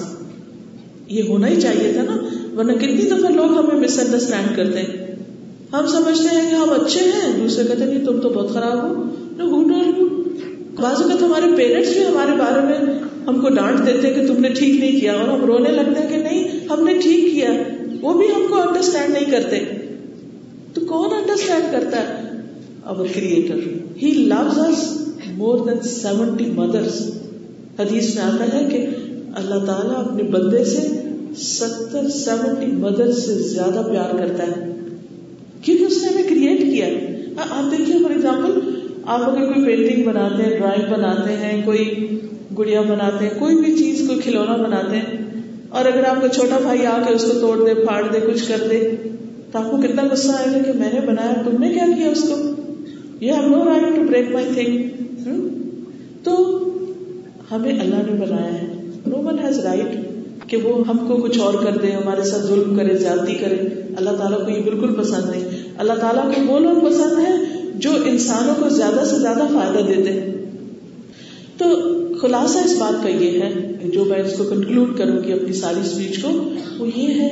یہ ہونا ہی چاہیے تھا نا ورنہ کتنی دفعہ لوگ ہمیں مس انڈرسٹینڈ کرتے ہیں ہم سمجھتے ہیں کہ ہم اچھے ہیں دوسرے کہتے نہیں تم تو بہت خراب ہو بعض اوقات ہمارے پیرنٹس بھی ہمارے بارے میں ہم کو ڈانٹ دیتے کہ تم نے ٹھیک نہیں کیا اور ہم رونے لگتے ہیں کہ نہیں ہم نے ٹھیک کیا وہ بھی ہم کو انڈرسٹینڈ نہیں کرتے تو کون انڈرسٹینڈ کرتا ہے اور creator he loves us more than seventy mothers حدیث میں آتا ہے کہ اللہ تعالیٰ اپنے بندے سے ستر سیونٹی مدر سے زیادہ پیار کرتا ہے کیونکہ اس نے ہمیں کریٹ کیا ہے آپ دیکھیے فار ایگزامپل آپ اگر کوئی پینٹنگ بناتے ہیں ڈرائنگ بناتے ہیں کوئی گڑیا بناتے ہیں کوئی بھی چیز کو کھلونا بناتے ہیں اور اگر آپ کا چھوٹا بھائی آ کے اس کو توڑ دے پھاڑ دے کچھ کر دے تو آپ کو کتنا غصہ آئے گا کہ میں نے بنایا تم نے کیا کیا اس کو you have no right to break my thing تو ہمیں اللہ نے بنایا ہے نو ہیز رائٹ کہ وہ ہم کو کچھ اور کر دے ہمارے ساتھ ظلم کرے زیادتی کرے اللہ تعالیٰ کو یہ بالکل پسند نہیں اللہ تعالیٰ کو وہ لوگ پسند ہیں جو انسانوں کو زیادہ سے زیادہ فائدہ دیتے ہیں تو خلاصہ اس بات کا یہ ہے جو میں اس کو کنکلوڈ کروں گی اپنی ساری اسپیچ کو وہ یہ ہے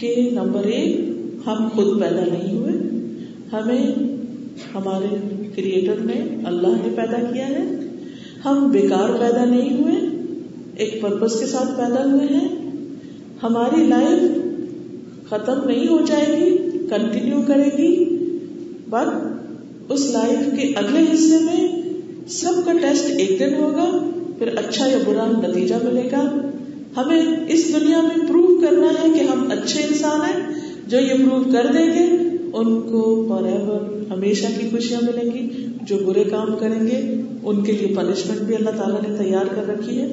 کہ نمبر ایک ہم خود پیدا نہیں ہوئے ہمیں ہمارے کریٹر نے اللہ نے پیدا کیا ہے ہم بیکار پیدا نہیں ہوئے ایک پرپز کے ساتھ پیدا ہوئے ہیں ہماری لائف ختم نہیں ہو جائے گی کنٹینیو کرے گی بٹ اس لائف کے اگلے حصے میں سب کا ٹیسٹ ایک دن ہوگا پھر اچھا یا برا نتیجہ ملے گا ہمیں اس دنیا میں پروو کرنا ہے کہ ہم اچھے انسان ہیں جو یہ پروو کر دیں گے ان کو فار ایور ہمیشہ کی خوشیاں ملیں گی جو برے کام کریں گے ان کے لیے پنشمنٹ بھی اللہ تعالیٰ نے تیار کر رکھی ہے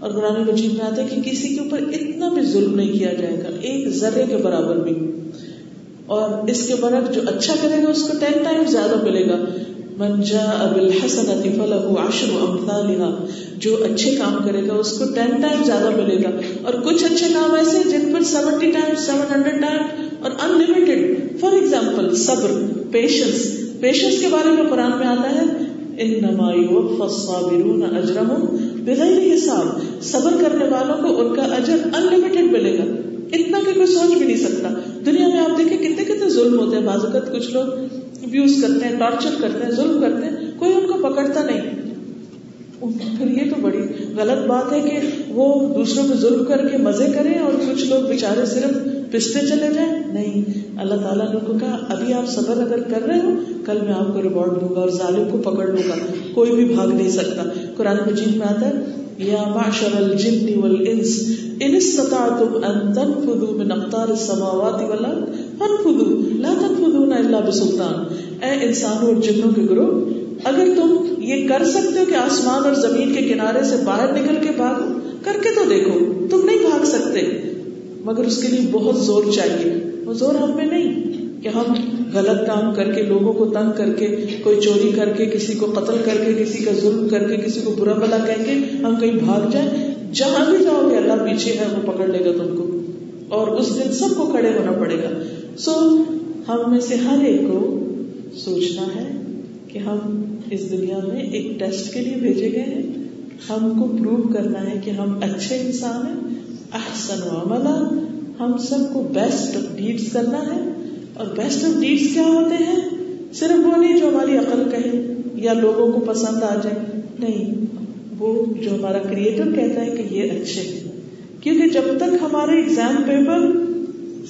اور قرآن مجید میں آتے کہ کسی کے اوپر اتنا بھی ظلم نہیں کیا جائے گا ایک ذرے کے برابر بھی اور اس کے برق جو اچھا کرے گا اس کو ٹین ٹائم زیادہ ملے گا عشر امثالها جو اچھے کام کرے گا اس کو ٹین ٹائم زیادہ ملے گا اور کچھ اچھے کام ایسے جن پر سیونٹی اور لمیٹڈ فار ایگزامپل صبر پیشنس پیشنس کے بارے میں قرآن میں آتا ہے ان نہ الصابرون اجرهم حساب صبر کرنے والوں کو ان کا اجر ملے گا اتنا کہ کوئی سوچ بھی نہیں سکتا دنیا میں آپ دیکھیں کتنے کتنے ظلم ہوتے ہیں اوقات کچھ لوگ ابیوز کرتے ہیں ٹارچر کرتے ہیں ظلم کرتے ہیں کوئی ان کو پکڑتا نہیں پھر یہ تو بڑی غلط بات ہے کہ وہ دوسروں پہ ظلم کر کے مزے کریں اور کچھ لوگ بےچارے صرف پستے چلے جائیں نہیں اللہ تعالیٰ نے کو کہا ابھی آپ صبر اگر کر رہے ہو کل میں آپ کو ریوارڈ دوں گا اور ظالم کو پکڑ لوں گا کوئی بھی بھاگ نہیں سکتا قرآن مجید میں آتا ہے یا معشر الجن والانس ان استطعتم ان تنفذوا من اقطار السماوات والارض فانفذوا لا تنفذون الا بسلطان اے انسانوں اور جنوں کے گروہ اگر تم یہ کر سکتے ہو کہ آسمان اور زمین کے کنارے سے باہر نکل کے بھاگو کر کے تو دیکھو تم نہیں بھاگ سکتے مگر اس کے لیے بہت زور چاہیے وہ زور ہم میں نہیں کہ ہم غلط کام کر کے لوگوں کو تنگ کر کے کوئی چوری کر کے کسی کو قتل کر کے کسی کا ظلم کر کے کسی کو برا بلا کے ہم کہیں بھاگ جائیں جہاں بھی جاؤ گے اللہ پیچھے ہے وہ پکڑ لے گا تم کو اور اس دن سب کو کھڑے ہونا پڑے گا سو so, ہم میں سے ہر ایک کو سوچنا ہے کہ ہم اس دنیا میں ایک ٹیسٹ کے لیے بھیجے گئے ہیں ہم کو پروو کرنا ہے کہ ہم اچھے انسان ہیں احسن عملا ہم سب کو بیسٹ آف ڈیڈس کرنا ہے اور بیسٹ آف ڈیڈس کیا ہوتے ہیں صرف وہ نہیں جو ہماری عقل کہے یا لوگوں کو پسند آ جائے نہیں وہ جو ہمارا کریٹر کہتا ہے کہ یہ اچھے کیونکہ جب تک ہمارے ایگزام پیپر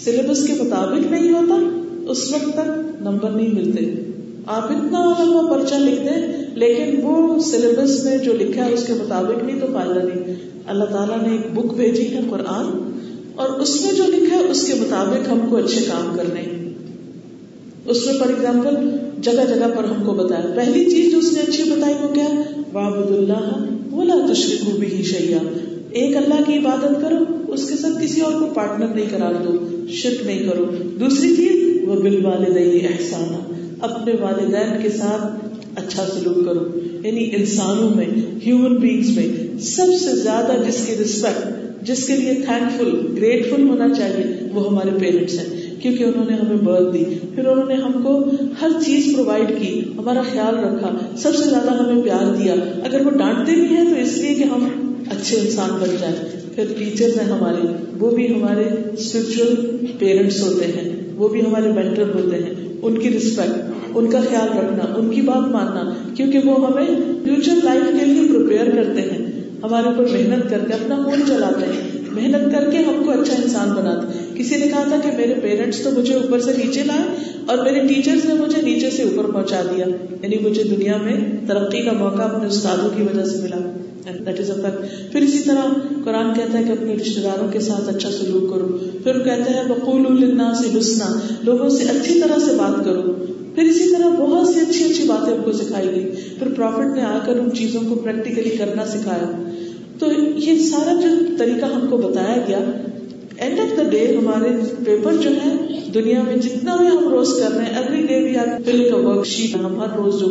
سلیبس کے مطابق نہیں ہوتا اس وقت تک نمبر نہیں ملتے آپ اتنا لمبا پرچہ لکھ دیں لیکن وہ سلیبس میں جو لکھا ہے اس کے مطابق نہیں تو فائدہ نہیں اللہ تعالیٰ نے ایک بک بھیجی ہے قرآن اور اس میں جو لکھا ہے اس کے مطابق ہم کو اچھے کام کرنے اس میں فار ایگزامپل جگہ جگہ پر ہم کو بتایا پہلی چیز جو اس نے اچھی بتائی وہ کیا وابد اللہ بولا تشریف ہو بھی شیا ایک اللہ کی عبادت کرو اس کے ساتھ کسی اور کو پارٹنر نہیں کرا دو شرک نہیں کرو دوسری چیز وہ بل والے احسان اپنے والدین کے ساتھ اچھا سلوک کرو یعنی انسانوں میں ہیومن بیگس میں سب سے زیادہ جس کی ریسپیکٹ جس کے لیے تھینک فل گریٹفل ہونا چاہیے وہ ہمارے پیرنٹس ہیں کیونکہ انہوں نے ہمیں برتھ دی پھر انہوں نے ہم کو ہر چیز پرووائڈ کی ہمارا خیال رکھا سب سے زیادہ ہمیں پیار دیا اگر وہ ڈانٹتے بھی ہیں تو اس لیے کہ ہم اچھے انسان بن جائیں پھر ٹیچر ہیں ہمارے وہ بھی ہمارے اسپرچل پیرنٹس ہوتے ہیں وہ بھی ہمارے مینٹر ہوتے ہیں ان کی رسپیکٹ ان کا خیال رکھنا ان کی بات ماننا کیونکہ وہ ہمیں فیوچر لائف کے لیے پرپیئر کرتے ہیں ہمارے اوپر محنت کر کے اپنا مول چلاتے ہیں محنت کر کے ہم کو اچھا انسان بناتے ہیں کسی نے کہا تھا کہ میرے پیرنٹس تو مجھے اوپر سے نیچے لائے اور میرے ٹیچرز نے مجھے نیچے سے اوپر پہنچا دیا یعنی مجھے دنیا میں ترقی کا موقع اپنے استادوں کی وجہ سے ملا پھر اسی طرح قرآن کہتا ہے کہ اپنے رشتے داروں کے ساتھ اچھا سلوک کرو پھر کہتے ہیں بقول سے گسنا لوگوں سے اچھی طرح سے بات کرو پھر اسی طرح بہت سی اچھی اچھی باتیں ان کو سکھائی گئی پھر پروفٹ نے آ کر ان چیزوں کو پریکٹیکلی کرنا سکھایا تو یہ سارا جو طریقہ ہم کو بتایا گیا اینڈ آف دا ڈے ہمارے پیپر جو ہے دنیا میں جتنا بھی ہم روز کر رہے ہیں ایوری ڈے بھی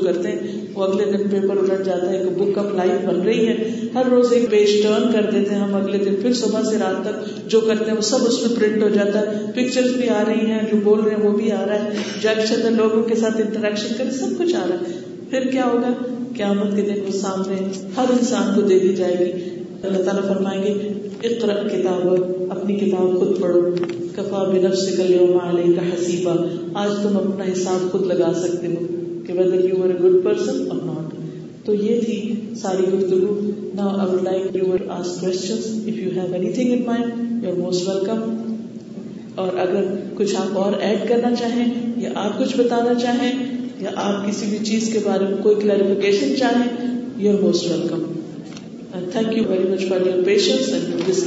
کرتے ہیں وہ اگلے دن پیپر جاتا ہے بک لائف بن رہی ہے ہر روز ایک پیج ٹرن کر دیتے ہیں ہم اگلے دن پھر صبح سے رات تک جو کرتے ہیں وہ سب اس میں پرنٹ ہو جاتا ہے پکچر بھی آ رہی ہیں جو بول رہے ہیں وہ بھی آ رہا ہے سے لوگوں کے ساتھ انٹریکشن کر سب کچھ آ رہا ہے پھر کیا ہوگا کیا کے دن وہ سامنے ہر انسان کو دے دی جائے گی اللہ تعالیٰ فرمائیں گے اقرا کتاب اپنی کتاب خود پڑھو کفا بے نفس کل یوم علی کا حسیبہ آج تم اپنا حساب خود لگا سکتے ہو کہ whether you are a good person اور ناٹ تو یہ تھی ساری گفتگو نا I would like you are ask question if you have anything in mind you are most welcome اور اگر کچھ آپ اور ایڈ کرنا چاہیں یا آپ کچھ بتانا چاہیں یا آپ کسی بھی چیز کے بارے میں کوئی کلیریفیکیشن چاہیں you are most welcome Thank you very much for your patience and this.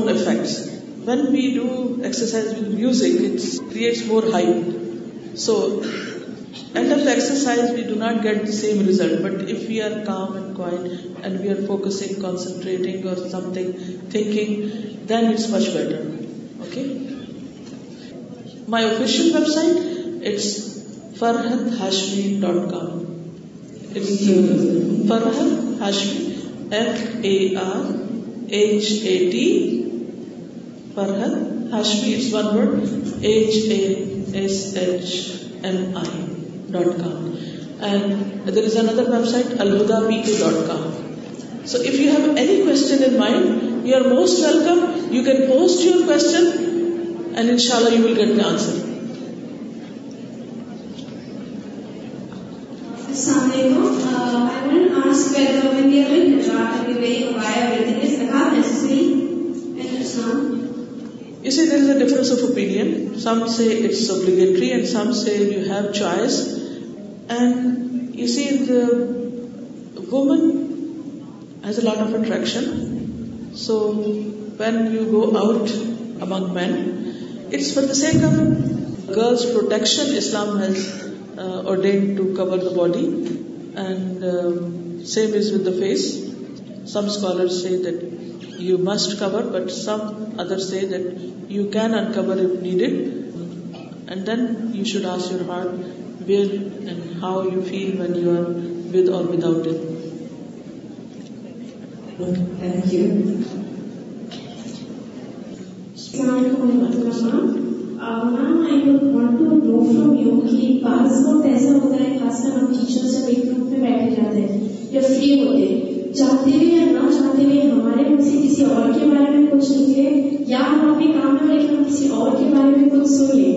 Not get result but if we and we are thinking then it's much better okay my official web it's Farhat Hashmi dot com Farhat R H A T most welcome you can post your question and ان شاء اللہ you will get the answer Some say it's obligatory and some say you have choice. And you see, the woman has a lot of attraction. So when you go out among men, it's for the sake of girls' protection. Islam has uh, ordained to cover the body, and um, same is with the face. Some scholars say that you must cover, but some others say that you can uncover if needed. And then ایسا ہوتا ہے خاص کر ہم teacher سے you feel میں بیٹھے جاتے ہیں یا فری ہوتے چاہتے یا نہ چاہتے ہمارے کسی اور کے بارے میں یا ہم اپنے کام کر لیکن ہم کسی اور کے بارے میں کچھ لیں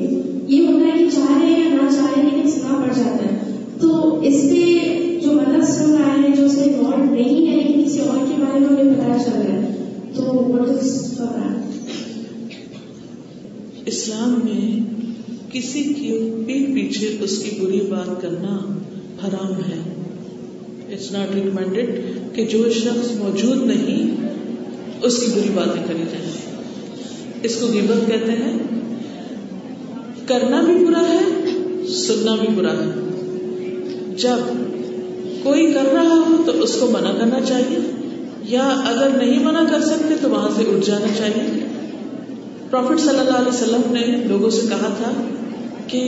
یہ ہوتا ہے کہ چاہ رہے ہیں نہ چاہ ہیں لیکن سنا پڑ جاتا ہے تو اس سے جو مطلب سن رہا ہے جو نہیں ہے لیکن کسی اور کے بارے میں انہیں پتا چل رہا ہے تو اسلام میں کسی کے بھی پیچھے اس کی بری بات کرنا حرام ہے اٹس ناٹ ریکمینڈیڈ کہ جو شخص موجود نہیں اس کی بری باتیں کری جائیں اس کو غیبت کہتے ہیں کرنا بھی برا ہے سننا بھی برا ہے جب کوئی کر رہا ہو تو اس کو منع کرنا چاہیے یا اگر نہیں منع کر سکتے تو وہاں سے اٹھ جانا چاہیے پروفٹ صلی اللہ علیہ وسلم نے لوگوں سے کہا تھا کہ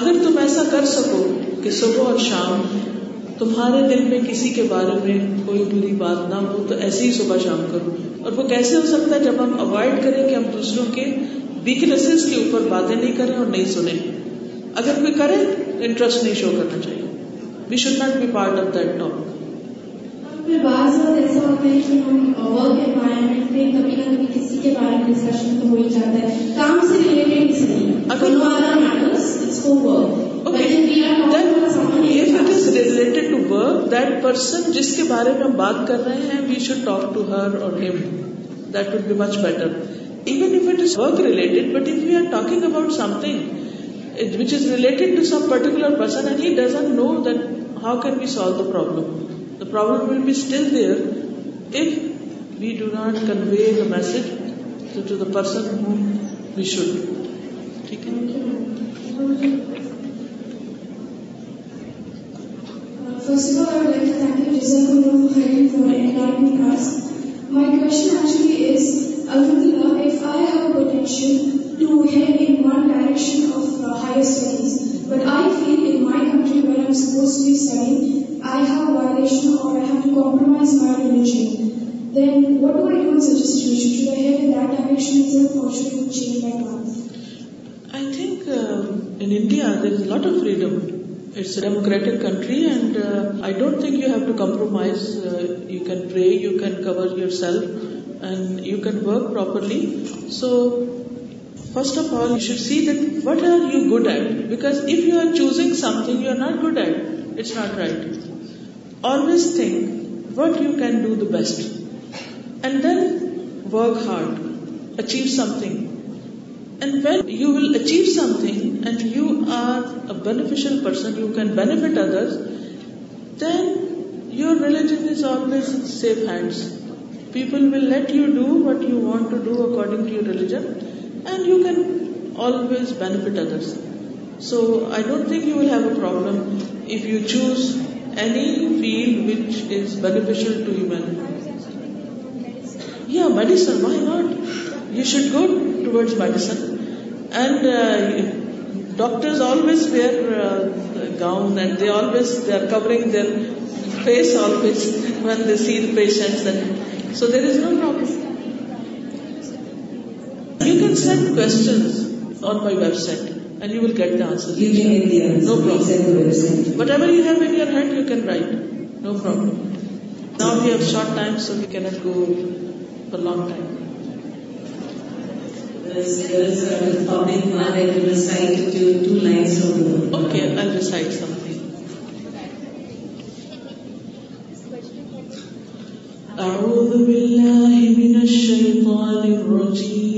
اگر تم ایسا کر سکو کہ صبح اور شام تمہارے دل میں کسی کے بارے میں کوئی بری بات نہ ہو تو ایسے ہی صبح شام کرو اور وہ کیسے ہو سکتا ہے جب ہم اوائڈ کریں کہ ہم دوسروں کے ویکنیسز کے اوپر باتیں نہیں کریں اور نہیں سنیں اگر کوئی کرے تو انٹرسٹ نہیں شو کرنا چاہیے we should not be part of that talk ایسا ہوتا ہے اگر جس کے بارے میں ہم بات کر رہے ہیں we should talk to her اور that would be much better even it work related but if you are talking about something which is related to some particular person and he doesn't know then how can be solve the problem the problem will be there if we do not convey the message to the person ہم we should ٹھیک ہے democratic think you have to compromise you can you can cover yourself and you can work properly. So first of all, you should see that what are you good at, because if you are choosing something you are not good at, it's not right. Always think what you can do the best and then work hard, achieve something. And when you will achieve something and you are a beneficial person, you can benefit others, then your religion is always in safe hands. People will let you do what you want to do according to your religion, and you can always benefit others. So I don't think you will have a problem if you choose any field which is beneficial to humanity. Yeah, medicine, why not? You should go towards medicine. And uh, doctors always wear a uh, gown, and they are covering their face always when they see the patients. And so there is no problem you can spence my and you will get problem whatever you have you can write no problem have short time so you can't go for long time من ش